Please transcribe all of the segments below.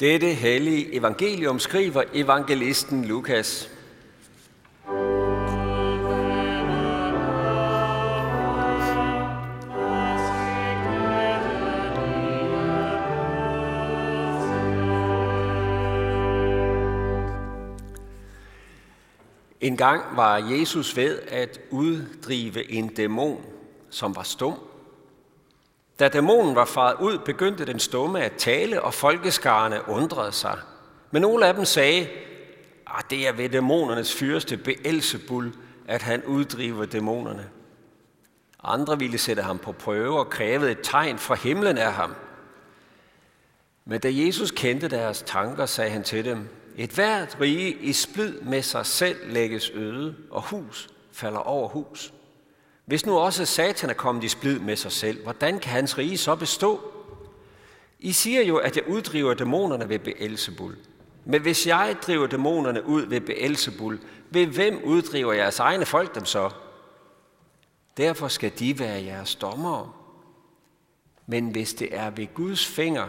Dette hellige evangelium skriver evangelisten Lukas. En gang var Jesus ved at uddrive en dæmon, som var stum. Da dæmonen var faret ud, begyndte den stumme at tale, og folkeskarne undrede sig. Men nogle af dem sagde, at ah, det er ved dæmonernes fyrste Beelzebul, at han uddriver dæmonerne. Andre ville sætte ham på prøve og krævede et tegn fra himlen af ham. Men da Jesus kendte deres tanker, sagde han til dem, et hvert rige i splid med sig selv lægges øde, og hus falder over hus. Hvis nu også Satan er kommet i splid med sig selv, hvordan kan hans rige så bestå? I siger jo, at jeg uddriver dæmonerne ved Beelzebul. Men hvis jeg driver dæmonerne ud ved Beelzebul, ved hvem uddriver jeres egne folk dem så? Derfor skal de være jeres dommere. Men hvis det er ved Guds finger,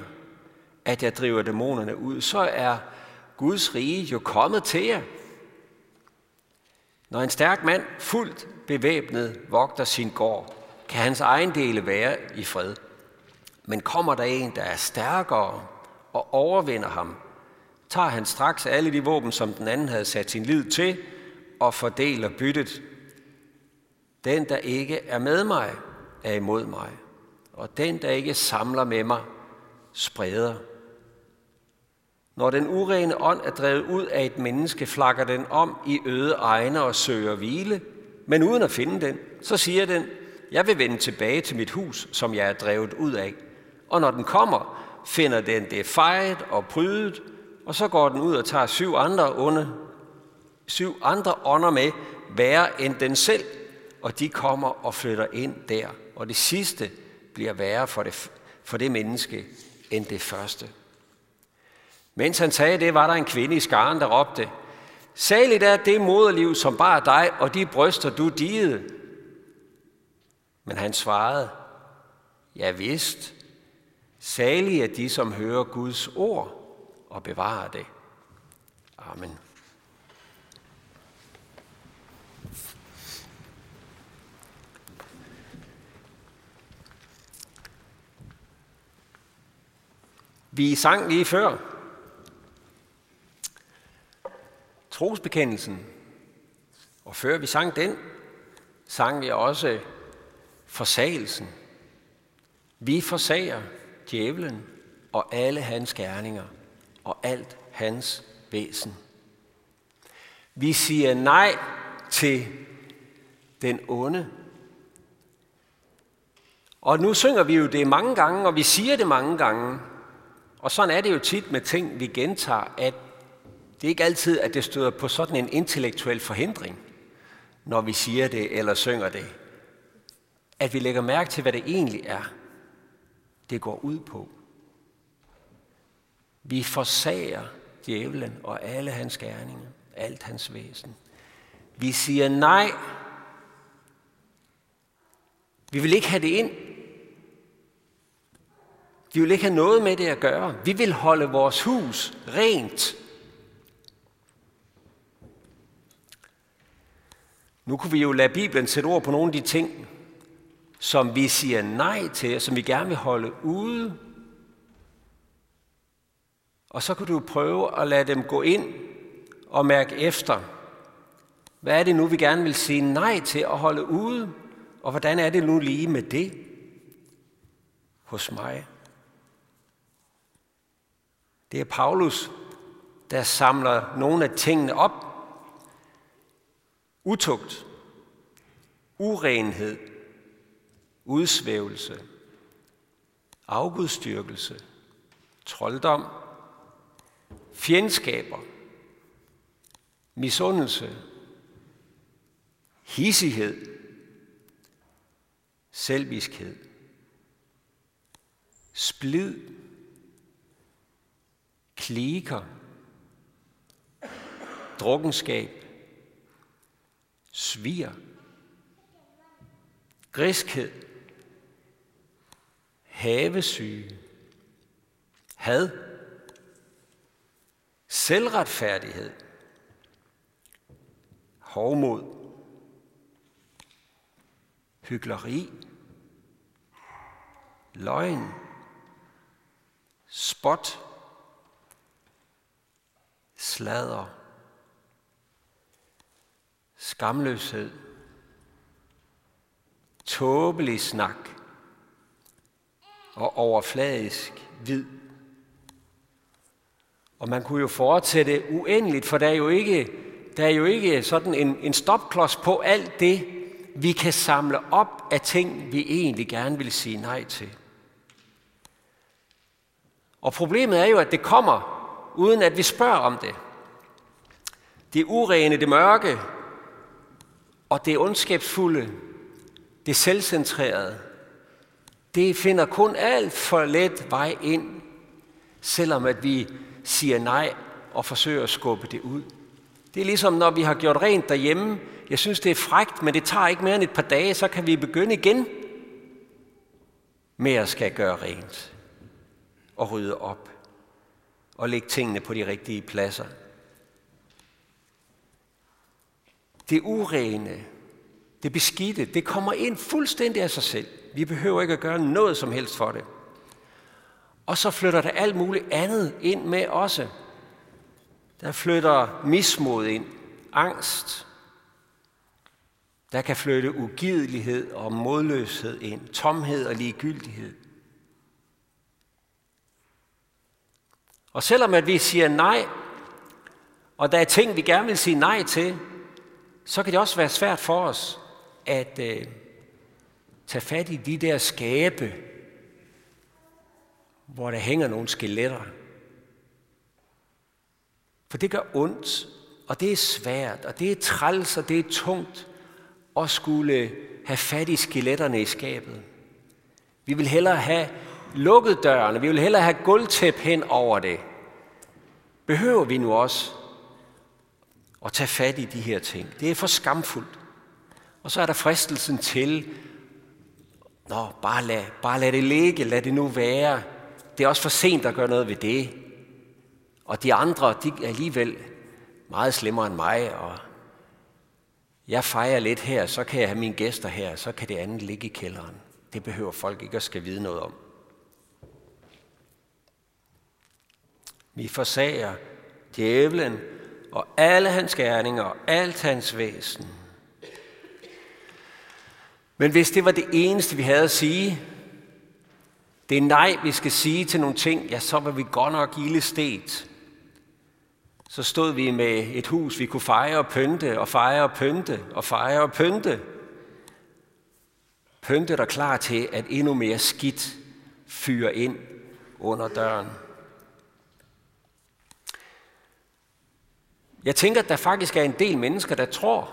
at jeg driver dæmonerne ud, så er Guds rige jo kommet til jer. Når en stærk mand fuldt bevæbnet vogter sin gård, kan hans ejendele være i fred. Men kommer der en, der er stærkere og overvinder ham, tager han straks alle de våben, som den anden havde sat sin lid til, og fordeler byttet. Den, der ikke er med mig, er imod mig, og den, der ikke samler med mig, spreder når den urene ånd er drevet ud af et menneske, flakker den om i øde egne og søger hvile, men uden at finde den, så siger den, jeg vil vende tilbage til mit hus, som jeg er drevet ud af. Og når den kommer, finder den det fejet og prydet, og så går den ud og tager syv andre, onde, syv andre ånder med, værre end den selv, og de kommer og flytter ind der. Og det sidste bliver værre for det, for det menneske end det første. Mens han sagde det, var der en kvinde i skaren, der råbte, Saligt er det moderliv, som bare dig, og de bryster, du digede. Men han svarede, Ja vist, salige er de, som hører Guds ord og bevarer det. Amen. Vi sang lige før, trosbekendelsen. Og før vi sang den, sang vi også forsagelsen. Vi forsager djævlen og alle hans gerninger og alt hans væsen. Vi siger nej til den onde. Og nu synger vi jo det mange gange, og vi siger det mange gange. Og sådan er det jo tit med ting, vi gentager, at det er ikke altid, at det støder på sådan en intellektuel forhindring, når vi siger det eller synger det. At vi lægger mærke til, hvad det egentlig er, det går ud på. Vi forsager djævlen og alle hans gerninger, alt hans væsen. Vi siger nej. Vi vil ikke have det ind. Vi vil ikke have noget med det at gøre. Vi vil holde vores hus rent. Nu kunne vi jo lade Bibelen sætte ord på nogle af de ting, som vi siger nej til, og som vi gerne vil holde ude. Og så kan du prøve at lade dem gå ind og mærke efter. Hvad er det nu, vi gerne vil sige nej til at holde ude? Og hvordan er det nu lige med det hos mig? Det er Paulus, der samler nogle af tingene op utugt, urenhed, udsvævelse, afgudstyrkelse, trolddom, fjendskaber, misundelse, hissighed, selviskhed, splid, kliker, drukkenskab, svir, griskhed, havesyge, had, selvretfærdighed, hovmod, hyggeleri, løgn, spot, sladder, skamløshed, tåbelig snak og overfladisk vid. Og man kunne jo fortsætte uendeligt, for der er jo ikke, der er jo ikke sådan en, en stopklods på alt det, vi kan samle op af ting, vi egentlig gerne vil sige nej til. Og problemet er jo, at det kommer, uden at vi spørger om det. Det urene, det mørke, og det ondskabsfulde, det selvcentrerede, det finder kun alt for let vej ind, selvom at vi siger nej og forsøger at skubbe det ud. Det er ligesom, når vi har gjort rent derhjemme. Jeg synes, det er frægt, men det tager ikke mere end et par dage, så kan vi begynde igen med at skal gøre rent og rydde op og lægge tingene på de rigtige pladser. Det urene, det beskidte, det kommer ind fuldstændig af sig selv. Vi behøver ikke at gøre noget som helst for det. Og så flytter der alt muligt andet ind med også. Der flytter mismod ind, angst. Der kan flytte ugidelighed og modløshed ind, tomhed og ligegyldighed. Og selvom at vi siger nej, og der er ting, vi gerne vil sige nej til, så kan det også være svært for os at øh, tage fat i de der skabe, hvor der hænger nogle skeletter. For det gør ondt, og det er svært, og det er træls, og det er tungt at skulle have fat i skeletterne i skabet. Vi vil hellere have lukket dørene, vi vil hellere have gulvtæp hen over det. Behøver vi nu også at tage fat i de her ting? Det er for skamfuldt. Og så er der fristelsen til, Nå, bare lad, bare lad det ligge, lad det nu være. Det er også for sent at gøre noget ved det. Og de andre, de er alligevel meget slemmere end mig, og jeg fejrer lidt her, så kan jeg have mine gæster her, så kan det andet ligge i kælderen. Det behøver folk ikke at skal vide noget om. Vi forsager djævlen og alle hans gerninger og alt hans væsen. Men hvis det var det eneste, vi havde at sige, det er nej, vi skal sige til nogle ting, ja, så var vi godt nok ildestet. Så stod vi med et hus, vi kunne fejre og pynte, og fejre og pynte, og fejre og pynte. Pynte der klar til, at endnu mere skidt fyre ind under døren. Jeg tænker, at der faktisk er en del mennesker, der tror,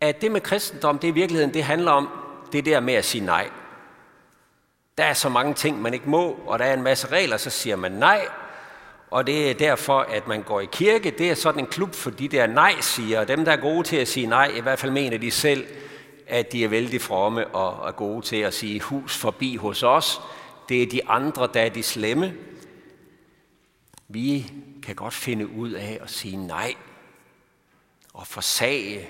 at det med kristendom, det i virkeligheden, det handler om det der med at sige nej. Der er så mange ting, man ikke må, og der er en masse regler, så siger man nej. Og det er derfor, at man går i kirke. Det er sådan en klub for de der nej-siger. Dem, der er gode til at sige nej, i hvert fald mener de selv, at de er vældig fromme og er gode til at sige hus forbi hos os. Det er de andre, der er de slemme. Vi kan godt finde ud af at sige nej og forsage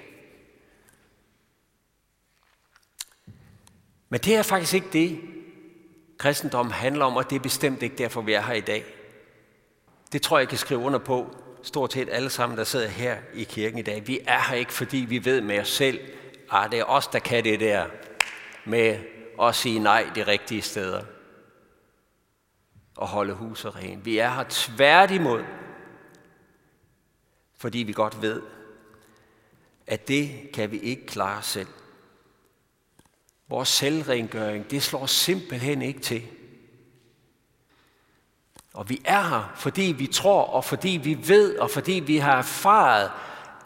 Men det er faktisk ikke det, kristendom handler om, og det er bestemt ikke derfor, vi er her i dag. Det tror jeg, jeg kan skrive under på, stort set alle sammen, der sidder her i kirken i dag. Vi er her ikke, fordi vi ved med os selv, at det er os, der kan det der med at sige nej de rigtige steder og holde huset rent. Vi er her tværtimod, fordi vi godt ved, at det kan vi ikke klare selv. Vores selvrengøring, det slår simpelthen ikke til. Og vi er her, fordi vi tror, og fordi vi ved, og fordi vi har erfaret,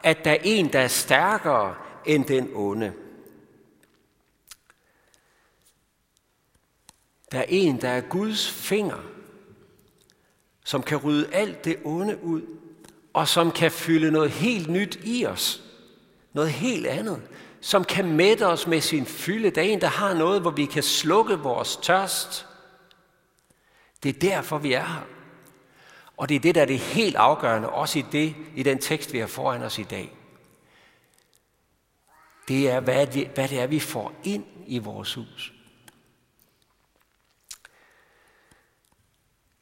at der er en, der er stærkere end den onde. Der er en, der er Guds finger, som kan rydde alt det onde ud, og som kan fylde noget helt nyt i os. Noget helt andet som kan mætte os med sin fylde. Der er en, der har noget, hvor vi kan slukke vores tørst. Det er derfor, vi er her. Og det er det, der er det helt afgørende, også i, det, i den tekst, vi har foran os i dag. Det er, hvad det, hvad det er, vi får ind i vores hus.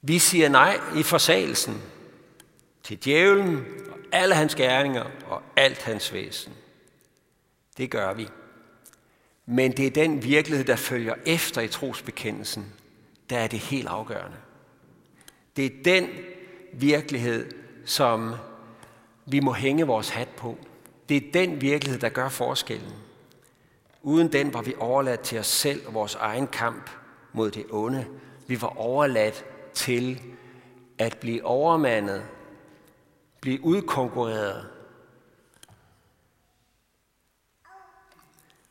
Vi siger nej i forsagelsen til djævlen og alle hans gerninger og alt hans væsen. Det gør vi. Men det er den virkelighed, der følger efter i trosbekendelsen, der er det helt afgørende. Det er den virkelighed, som vi må hænge vores hat på. Det er den virkelighed, der gør forskellen. Uden den var vi overladt til os selv og vores egen kamp mod det onde. Vi var overladt til at blive overmandet, blive udkonkurreret.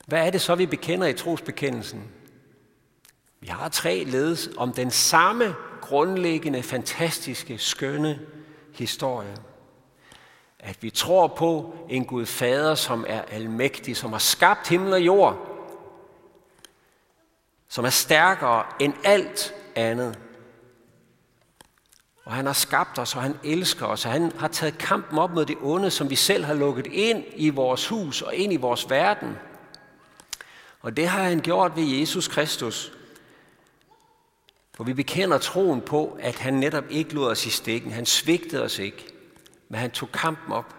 Hvad er det så, vi bekender i trosbekendelsen? Vi har tre ledes om den samme grundlæggende, fantastiske, skønne historie. At vi tror på en Gud Fader, som er almægtig, som har skabt himmel og jord, som er stærkere end alt andet. Og han har skabt os, og han elsker os, og han har taget kampen op mod det onde, som vi selv har lukket ind i vores hus og ind i vores verden. Og det har han gjort ved Jesus Kristus. For vi bekender troen på, at han netop ikke lod os i stikken. Han svigtede os ikke, men han tog kampen op.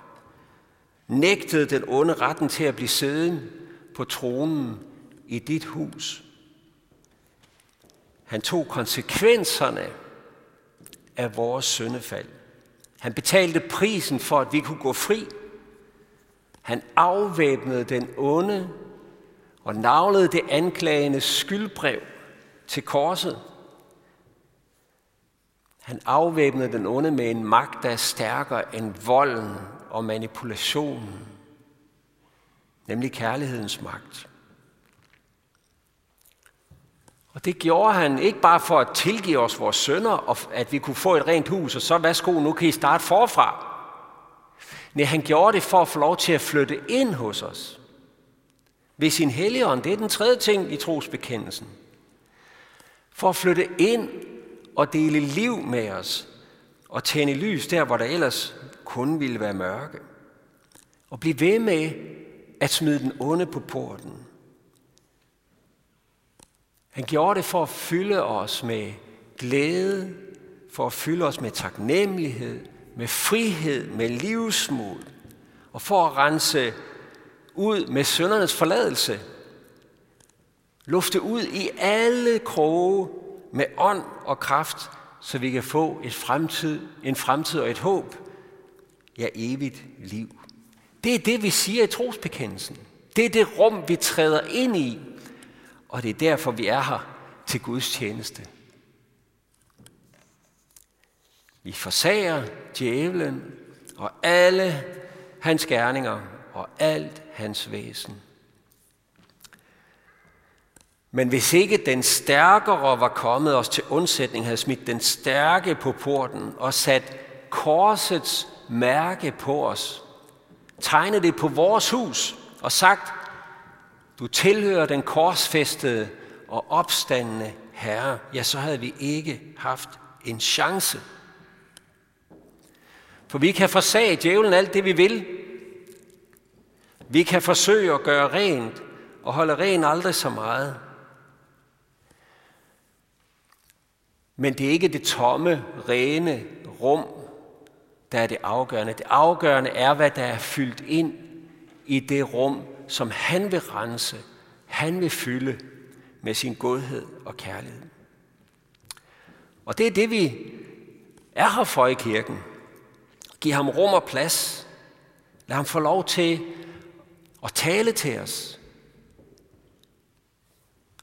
Nægtede den onde retten til at blive siddende på tronen i dit hus. Han tog konsekvenserne af vores syndefald. Han betalte prisen for, at vi kunne gå fri. Han afvæbnede den onde og navlede det anklagende skyldbrev til korset. Han afvæbnede den onde med en magt, der er stærkere end volden og manipulationen, nemlig kærlighedens magt. Og det gjorde han ikke bare for at tilgive os vores sønder, og at vi kunne få et rent hus, og så værsgo, nu kan I starte forfra. Nej, han gjorde det for at få lov til at flytte ind hos os. Ved sin helligånd, det er den tredje ting i trosbekendelsen. For at flytte ind og dele liv med os, og tænde lys der, hvor der ellers kun ville være mørke. Og blive ved med at smide den onde på porten. Han gjorde det for at fylde os med glæde, for at fylde os med taknemmelighed, med frihed, med livsmod, og for at rense ud med søndernes forladelse. Lufte ud i alle kroge med ånd og kraft, så vi kan få et fremtid, en fremtid og et håb, ja evigt liv. Det er det, vi siger i trosbekendelsen. Det er det rum, vi træder ind i, og det er derfor, vi er her til Guds tjeneste. Vi forsager djævlen og alle hans gerninger og alt hans væsen. Men hvis ikke den stærkere var kommet os til undsætning, havde smidt den stærke på porten og sat korsets mærke på os, tegnet det på vores hus og sagt, du tilhører den korsfæstede og opstandende Herre, ja, så havde vi ikke haft en chance. For vi kan forsage djævlen alt det, vi vil. Vi kan forsøge at gøre rent og holde ren aldrig så meget. Men det er ikke det tomme, rene rum, der er det afgørende. Det afgørende er, hvad der er fyldt ind i det rum, som han vil rense, han vil fylde med sin godhed og kærlighed. Og det er det, vi er her for i kirken. Giv ham rum og plads. Lad ham få lov til at tale til os.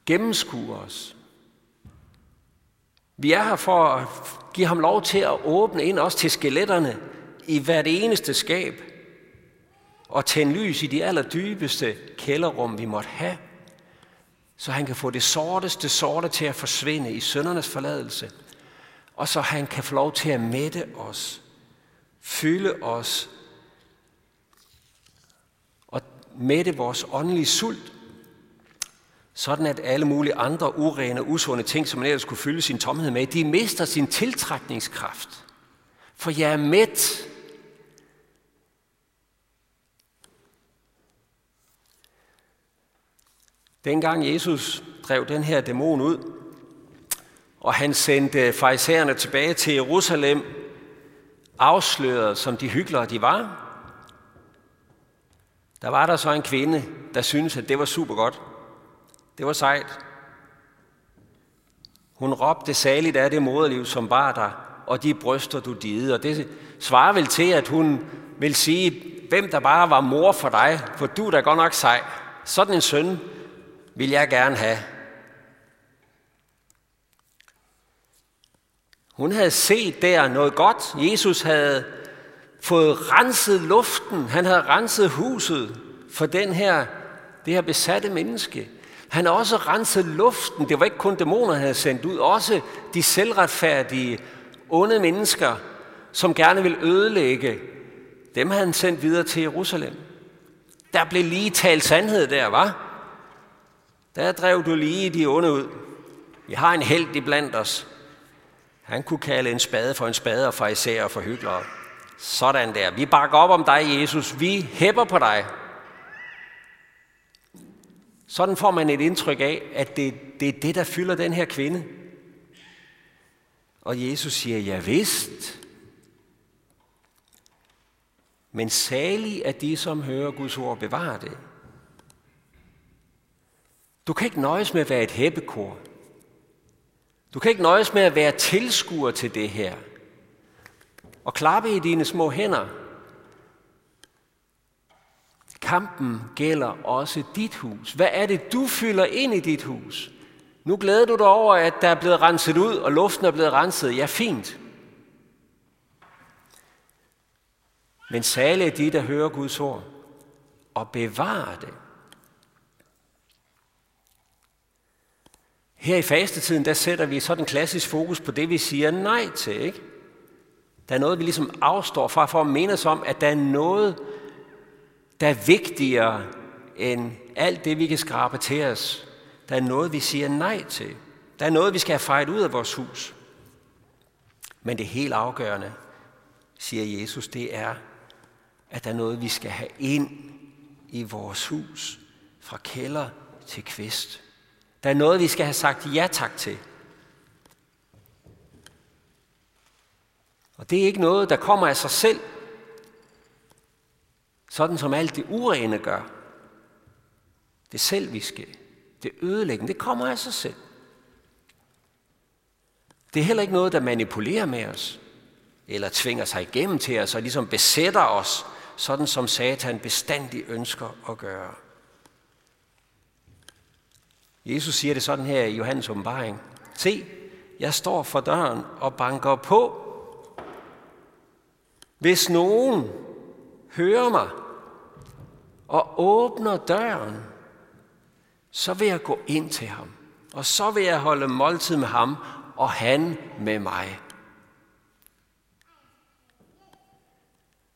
Gennemskue os. Vi er her for at give ham lov til at åbne ind også til skeletterne i hvert eneste skab og tænde lys i de allerdybeste kælderrum, vi måtte have, så han kan få det sorteste sorte til at forsvinde i søndernes forladelse, og så han kan få lov til at mætte os, fylde os og mætte vores åndelige sult, sådan at alle mulige andre urene og usunde ting, som man ellers skulle fylde sin tomhed med, de mister sin tiltrækningskraft. For jeg er mæt. Dengang Jesus drev den her dæmon ud, og han sendte farisæerne tilbage til Jerusalem, afsløret som de hyklere de var, der var der så en kvinde, der syntes, at det var super godt. Det var sejt. Hun råbte saligt af det moderliv, som var der, og de bryster, du dide. Og det svarer vel til, at hun vil sige, hvem der bare var mor for dig, for du er da godt nok sej. Sådan en søn vil jeg gerne have. Hun havde set der noget godt. Jesus havde fået renset luften. Han havde renset huset for den her, det her besatte menneske. Han har også renset luften. Det var ikke kun dæmoner, han havde sendt ud. Også de selvretfærdige, onde mennesker, som gerne vil ødelægge. Dem havde han sendt videre til Jerusalem. Der blev lige talt sandhed der, var. Der drev du lige de onde ud. Vi har en held i blandt os. Han kunne kalde en spade for en spade og farisæer for hyggelere. Sådan der. Vi bakker op om dig, Jesus. Vi hæpper på dig. Sådan får man et indtryk af, at det, det er det, der fylder den her kvinde. Og Jesus siger, ja vidst. Men salig er de, som hører Guds ord, bevarer det. Du kan ikke nøjes med at være et hæppekor. Du kan ikke nøjes med at være tilskuer til det her. Og klappe i dine små hænder. Kampen gælder også dit hus. Hvad er det, du fylder ind i dit hus? Nu glæder du dig over, at der er blevet renset ud, og luften er blevet renset. Ja, fint. Men særligt er de, der hører Guds ord, og bevarer det. Her i fastetiden, der sætter vi sådan en klassisk fokus på det, vi siger nej til. Ikke? Der er noget, vi ligesom afstår fra, for at mene os om, at der er noget, der er vigtigere end alt det, vi kan skrabe til os. Der er noget, vi siger nej til. Der er noget, vi skal have fejret ud af vores hus. Men det helt afgørende, siger Jesus, det er, at der er noget, vi skal have ind i vores hus, fra kælder til kvist. Der er noget, vi skal have sagt ja tak til. Og det er ikke noget, der kommer af sig selv, sådan som alt det urene gør. Det selviske, det ødelæggende, det kommer af sig selv. Det er heller ikke noget, der manipulerer med os, eller tvinger sig igennem til os, og ligesom besætter os, sådan som Satan bestandig ønsker at gøre. Jesus siger det sådan her i Johannes åbenbaring. Se, jeg står for døren og banker på. Hvis nogen hører mig og åbner døren, så vil jeg gå ind til ham. Og så vil jeg holde måltid med ham, og han med mig.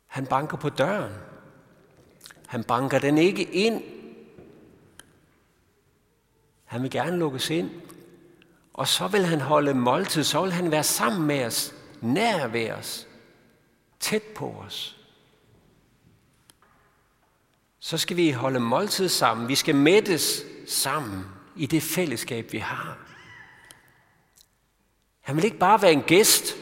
Han banker på døren. Han banker den ikke ind han vil gerne lukkes ind. Og så vil han holde måltid, så vil han være sammen med os, nær ved os, tæt på os. Så skal vi holde måltid sammen. Vi skal mættes sammen i det fællesskab, vi har. Han vil ikke bare være en gæst,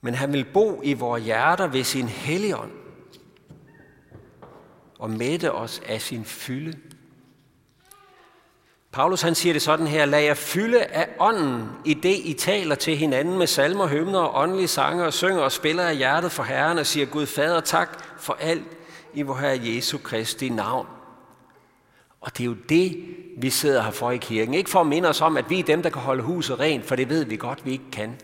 men han vil bo i vores hjerter ved sin helligånd og mætte os af sin fylde. Paulus han siger det sådan her, lad jer fylde af ånden i det, I taler til hinanden med salmer, hymner og åndelige sange og synger og spiller af hjertet for Herren og siger Gud Fader tak for alt i vor Herre Jesu Kristi navn. Og det er jo det, vi sidder her for i kirken. Ikke for at minde os om, at vi er dem, der kan holde huset rent, for det ved vi godt, vi ikke kan.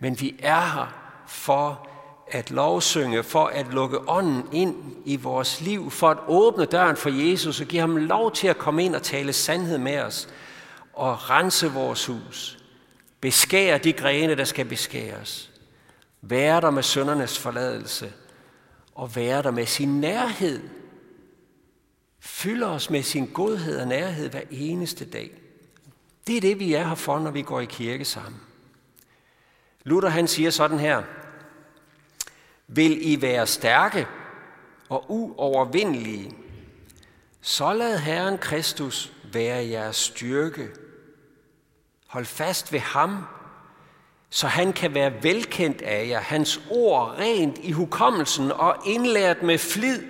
Men vi er her for at lovsynge, for at lukke ånden ind i vores liv, for at åbne døren for Jesus og give ham lov til at komme ind og tale sandhed med os og rense vores hus. Beskære de grene, der skal beskæres. Være der med søndernes forladelse og være der med sin nærhed. Fylder os med sin godhed og nærhed hver eneste dag. Det er det, vi er her for, når vi går i kirke sammen. Luther han siger sådan her, vil I være stærke og uovervindelige, så lad Herren Kristus være jeres styrke. Hold fast ved ham, så han kan være velkendt af jer, hans ord rent i hukommelsen og indlært med flid,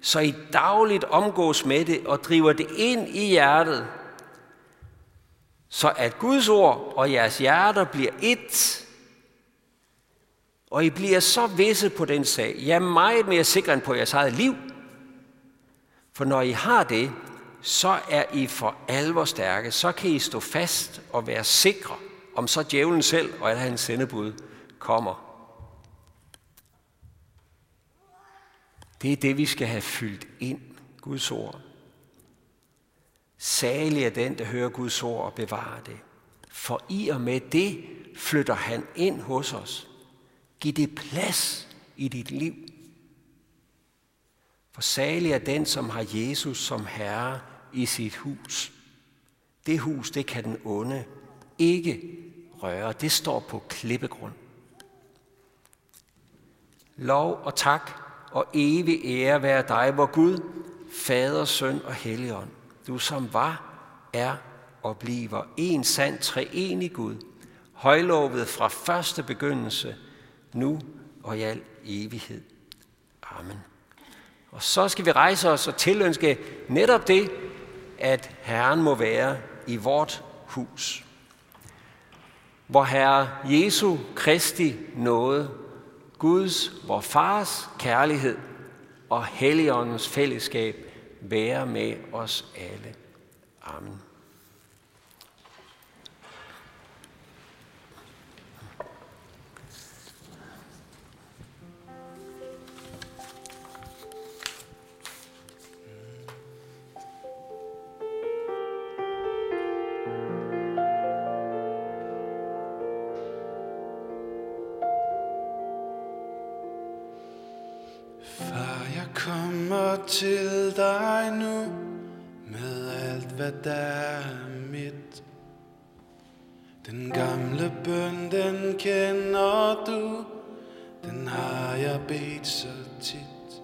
så I dagligt omgås med det og driver det ind i hjertet, så at Guds ord og jeres hjerter bliver ét, og I bliver så visse på den sag. Jeg er meget mere sikre end på jeres eget liv. For når I har det, så er I for alvor stærke. Så kan I stå fast og være sikre, om så djævlen selv og alle hans sendebud kommer. Det er det, vi skal have fyldt ind, Guds ord. Salig er den, der hører Guds ord og bevarer det. For i og med det flytter han ind hos os. Giv det plads i dit liv. For salig er den, som har Jesus som herre i sit hus. Det hus, det kan den onde ikke røre. Det står på klippegrund. Lov og tak og evig ære være dig, hvor Gud, Fader, Søn og Helligånd, du som var, er og bliver en sand treenig Gud, højlovet fra første begyndelse, nu og i al evighed. Amen. Og så skal vi rejse os og tilønske netop det, at Herren må være i vort hus. Hvor Herre Jesu Kristi nåde, Guds, vor Fars kærlighed og Helligåndens fællesskab være med os alle. Amen. Kender du, den har jeg bedt så tit.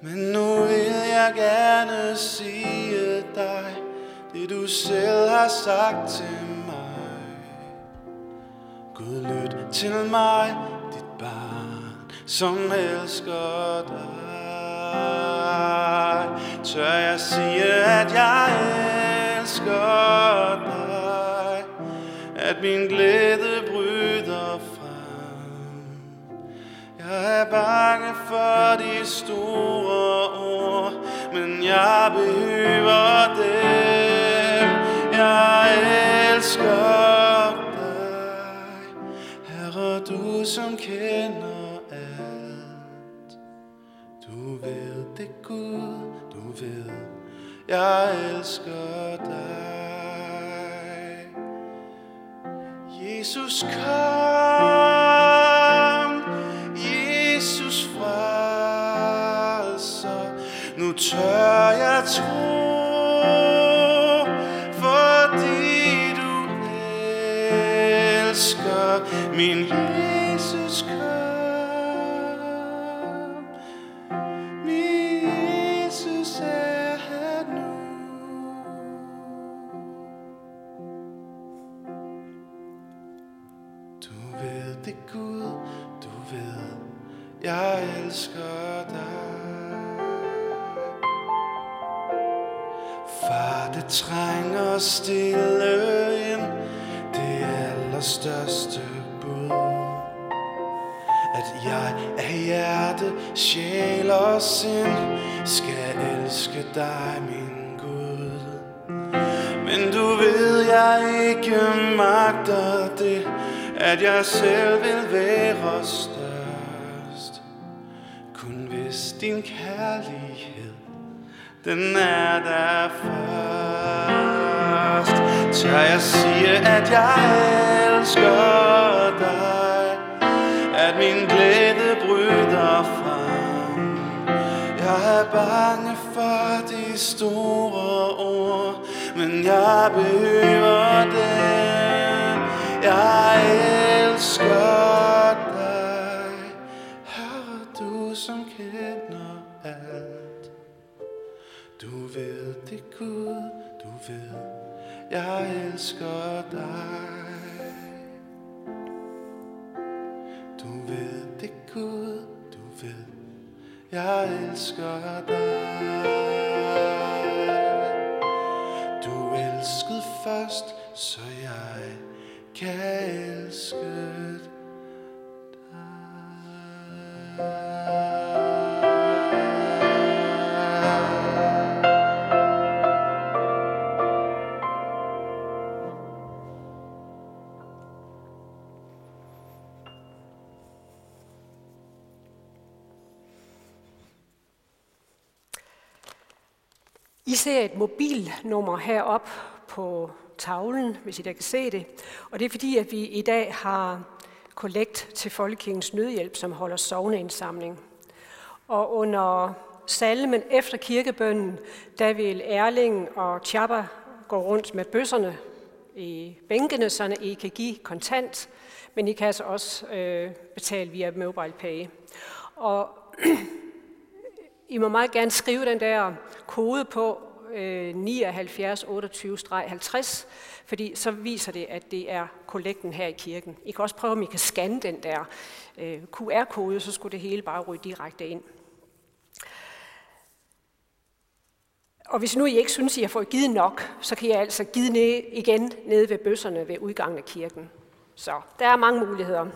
Men nu vil jeg gerne sige dig, det du selv har sagt til mig. Gud lyt til mig, dit barn, som elsker dig Tør jeg sige, at jeg elsker dig At min glæde Jeg er bange for de store ord Men jeg behøver dem. Jeg elsker dig. Herre, du som kender det Gud, du ved, jeg elsker dig. Jesus kom, tro, fordi du elsker min liv. Din kærlighed, den er der først. Tør jeg sige, at jeg elsker dig, at min glæde bryder frem. Jeg er bange for de store ord, men jeg behøver dem. Jeg elsker elsker dig. Du ved det, Gud, du ved, jeg elsker dig. Du elskede først, så jeg kan elske dig ser et mobilnummer herop på tavlen, hvis I da kan se det. Og det er fordi, at vi i dag har kollekt til Folkekirkens Nødhjælp, som holder sovneindsamling. Og under salmen efter kirkebønnen, der vil Erling og Tjappa gå rundt med bøsserne i bænkene, så I kan give kontant, men I kan altså også øh, betale via MobilePay. Og I må meget gerne skrive den der kode på øh, 79 28 50, fordi så viser det, at det er kollekten her i kirken. I kan også prøve, om I kan scanne den der øh, QR-kode, så skulle det hele bare ryge direkte ind. Og hvis nu I ikke synes, I har fået givet nok, så kan I altså give ned igen nede ved bøsserne ved udgangen af kirken. Så der er mange muligheder.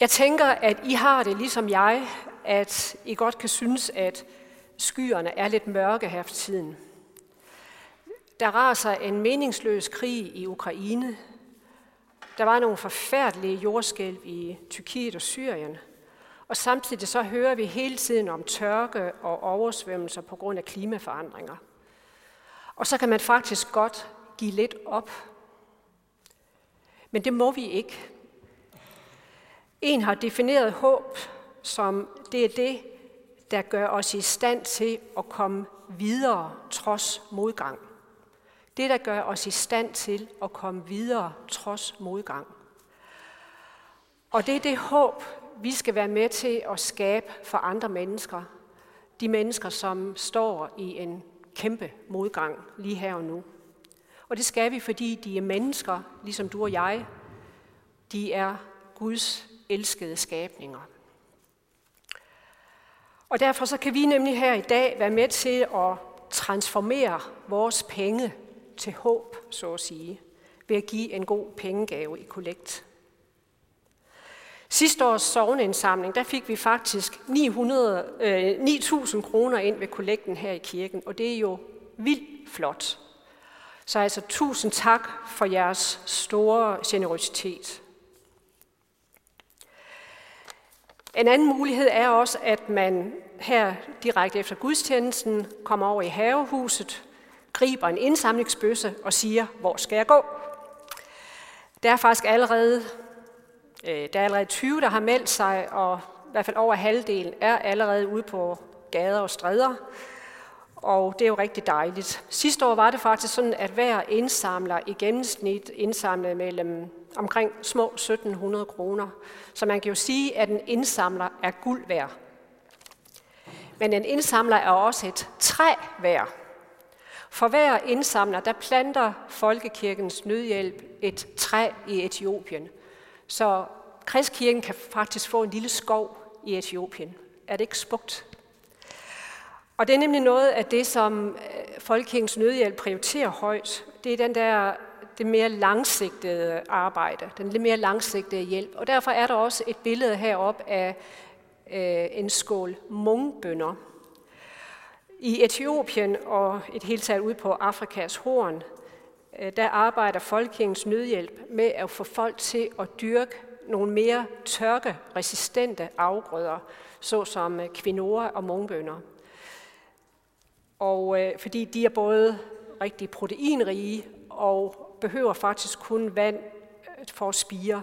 Jeg tænker, at I har det ligesom jeg, at I godt kan synes, at skyerne er lidt mørke her for tiden. Der raser en meningsløs krig i Ukraine. Der var nogle forfærdelige jordskælv i Tyrkiet og Syrien. Og samtidig så hører vi hele tiden om tørke og oversvømmelser på grund af klimaforandringer. Og så kan man faktisk godt give lidt op. Men det må vi ikke. En har defineret håb som det er det, der gør os i stand til at komme videre trods modgang. Det, der gør os i stand til at komme videre trods modgang. Og det er det håb, vi skal være med til at skabe for andre mennesker. De mennesker, som står i en kæmpe modgang lige her og nu. Og det skal vi, fordi de er mennesker, ligesom du og jeg. De er Guds elskede skabninger. Og derfor så kan vi nemlig her i dag være med til at transformere vores penge til håb, så at sige, ved at give en god pengegave i kollekt. Sidste års sovneindsamling, der fik vi faktisk 900, øh, 9.000 kroner ind ved kollekten her i kirken, og det er jo vildt flot. Så altså tusind tak for jeres store generøsitet. En anden mulighed er også, at man her direkte efter gudstjenesten kommer over i havehuset, griber en indsamlingsbøsse og siger, hvor skal jeg gå? Der er faktisk allerede, øh, der er allerede 20, der har meldt sig, og i hvert fald over halvdelen er allerede ude på gader og stræder. Og det er jo rigtig dejligt. Sidste år var det faktisk sådan, at hver indsamler i gennemsnit indsamlede mellem omkring små 1700 kroner. Så man kan jo sige, at en indsamler er guld værd. Men en indsamler er også et træ hver. For hver indsamler, der planter Folkekirkens Nødhjælp et træ i Etiopien. Så Kristkirken kan faktisk få en lille skov i Etiopien. Er det ikke spugt? Og det er nemlig noget af det, som øh, Folkekirkens Nødhjælp prioriterer højt. Det er den der det mere langsigtede arbejde, den lidt mere langsigtede hjælp. Og derfor er der også et billede herop af øh, en skål mungbønder. I Etiopien og et helt taget ud på Afrikas horn, øh, der arbejder Folkekirkens Nødhjælp med at få folk til at dyrke nogle mere tørkeresistente afgrøder, såsom øh, quinoa og mungbønder. Og øh, fordi de er både rigtig proteinrige og behøver faktisk kun vand øh, for at spire.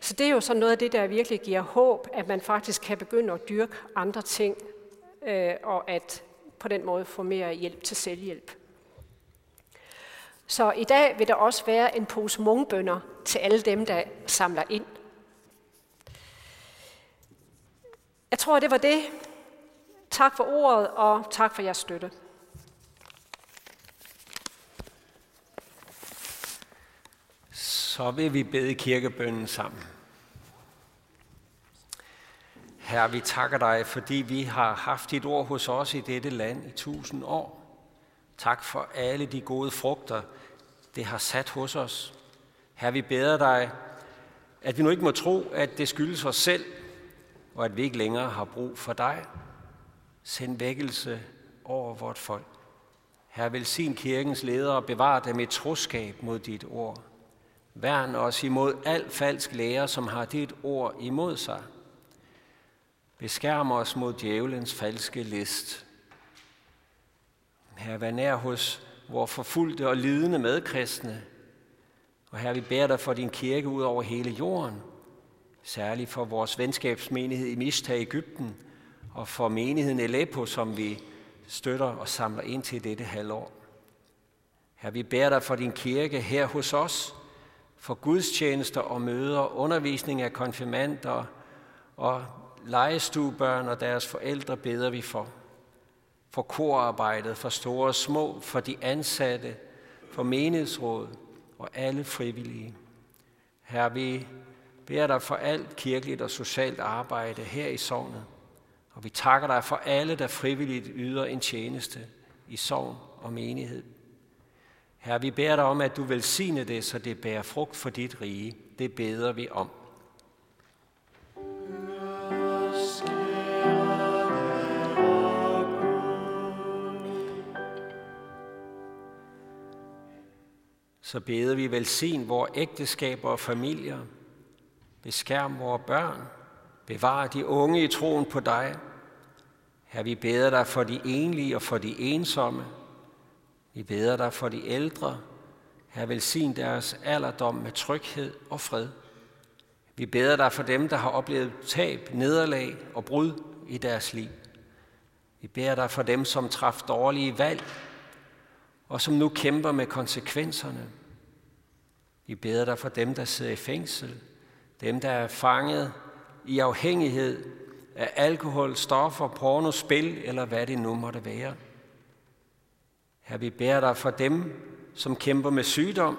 Så det er jo sådan noget af det, der virkelig giver håb, at man faktisk kan begynde at dyrke andre ting, øh, og at på den måde få mere hjælp til selvhjælp. Så i dag vil der også være en pose mungbønder til alle dem, der samler ind. Jeg tror, det var det. Tak for ordet, og tak for jeres støtte. Så vil vi bede kirkebønnen sammen. Herre, vi takker dig, fordi vi har haft dit ord hos os i dette land i tusind år. Tak for alle de gode frugter, det har sat hos os. Herre, vi beder dig, at vi nu ikke må tro, at det skyldes os selv, og at vi ikke længere har brug for dig. Send vækkelse over vort folk. Herre, velsign kirkens ledere og bevar dem i troskab mod dit ord. Værn os imod al falsk lære, som har dit ord imod sig. Beskærm os mod djævelens falske list. Herre, vær nær hos vores forfulgte og lidende medkristne. Og her vi bærer dig for din kirke ud over hele jorden. Særligt for vores venskabsmenighed i Mista i Ægypten, og for menigheden Aleppo, som vi støtter og samler ind til dette halvår. Her vi bærer dig for din kirke her hos os, for gudstjenester og møder, undervisning af konfirmander og legestuebørn og deres forældre beder vi for. For korarbejdet, for store og små, for de ansatte, for menighedsråd og alle frivillige. Her vi beder dig for alt kirkeligt og socialt arbejde her i sognet, Og vi takker dig for alle, der frivilligt yder en tjeneste i sogn og menighed. Her vi beder dig om, at du velsigne det, så det bærer frugt for dit rige. Det beder vi om. Så beder vi velsign vores ægteskaber og familier. Beskærm vores børn. Bevar de unge i troen på dig. Her vi beder dig for de enlige og for de ensomme. Vi beder dig for de ældre. Her velsign deres alderdom med tryghed og fred. Vi beder dig for dem, der har oplevet tab, nederlag og brud i deres liv. Vi beder dig for dem, som traf dårlige valg, og som nu kæmper med konsekvenserne. Vi beder dig for dem, der sidder i fængsel, dem, der er fanget i afhængighed af alkohol, stoffer, porno, spil eller hvad det nu måtte være. Her vi bærer dig for dem, som kæmper med sygdom,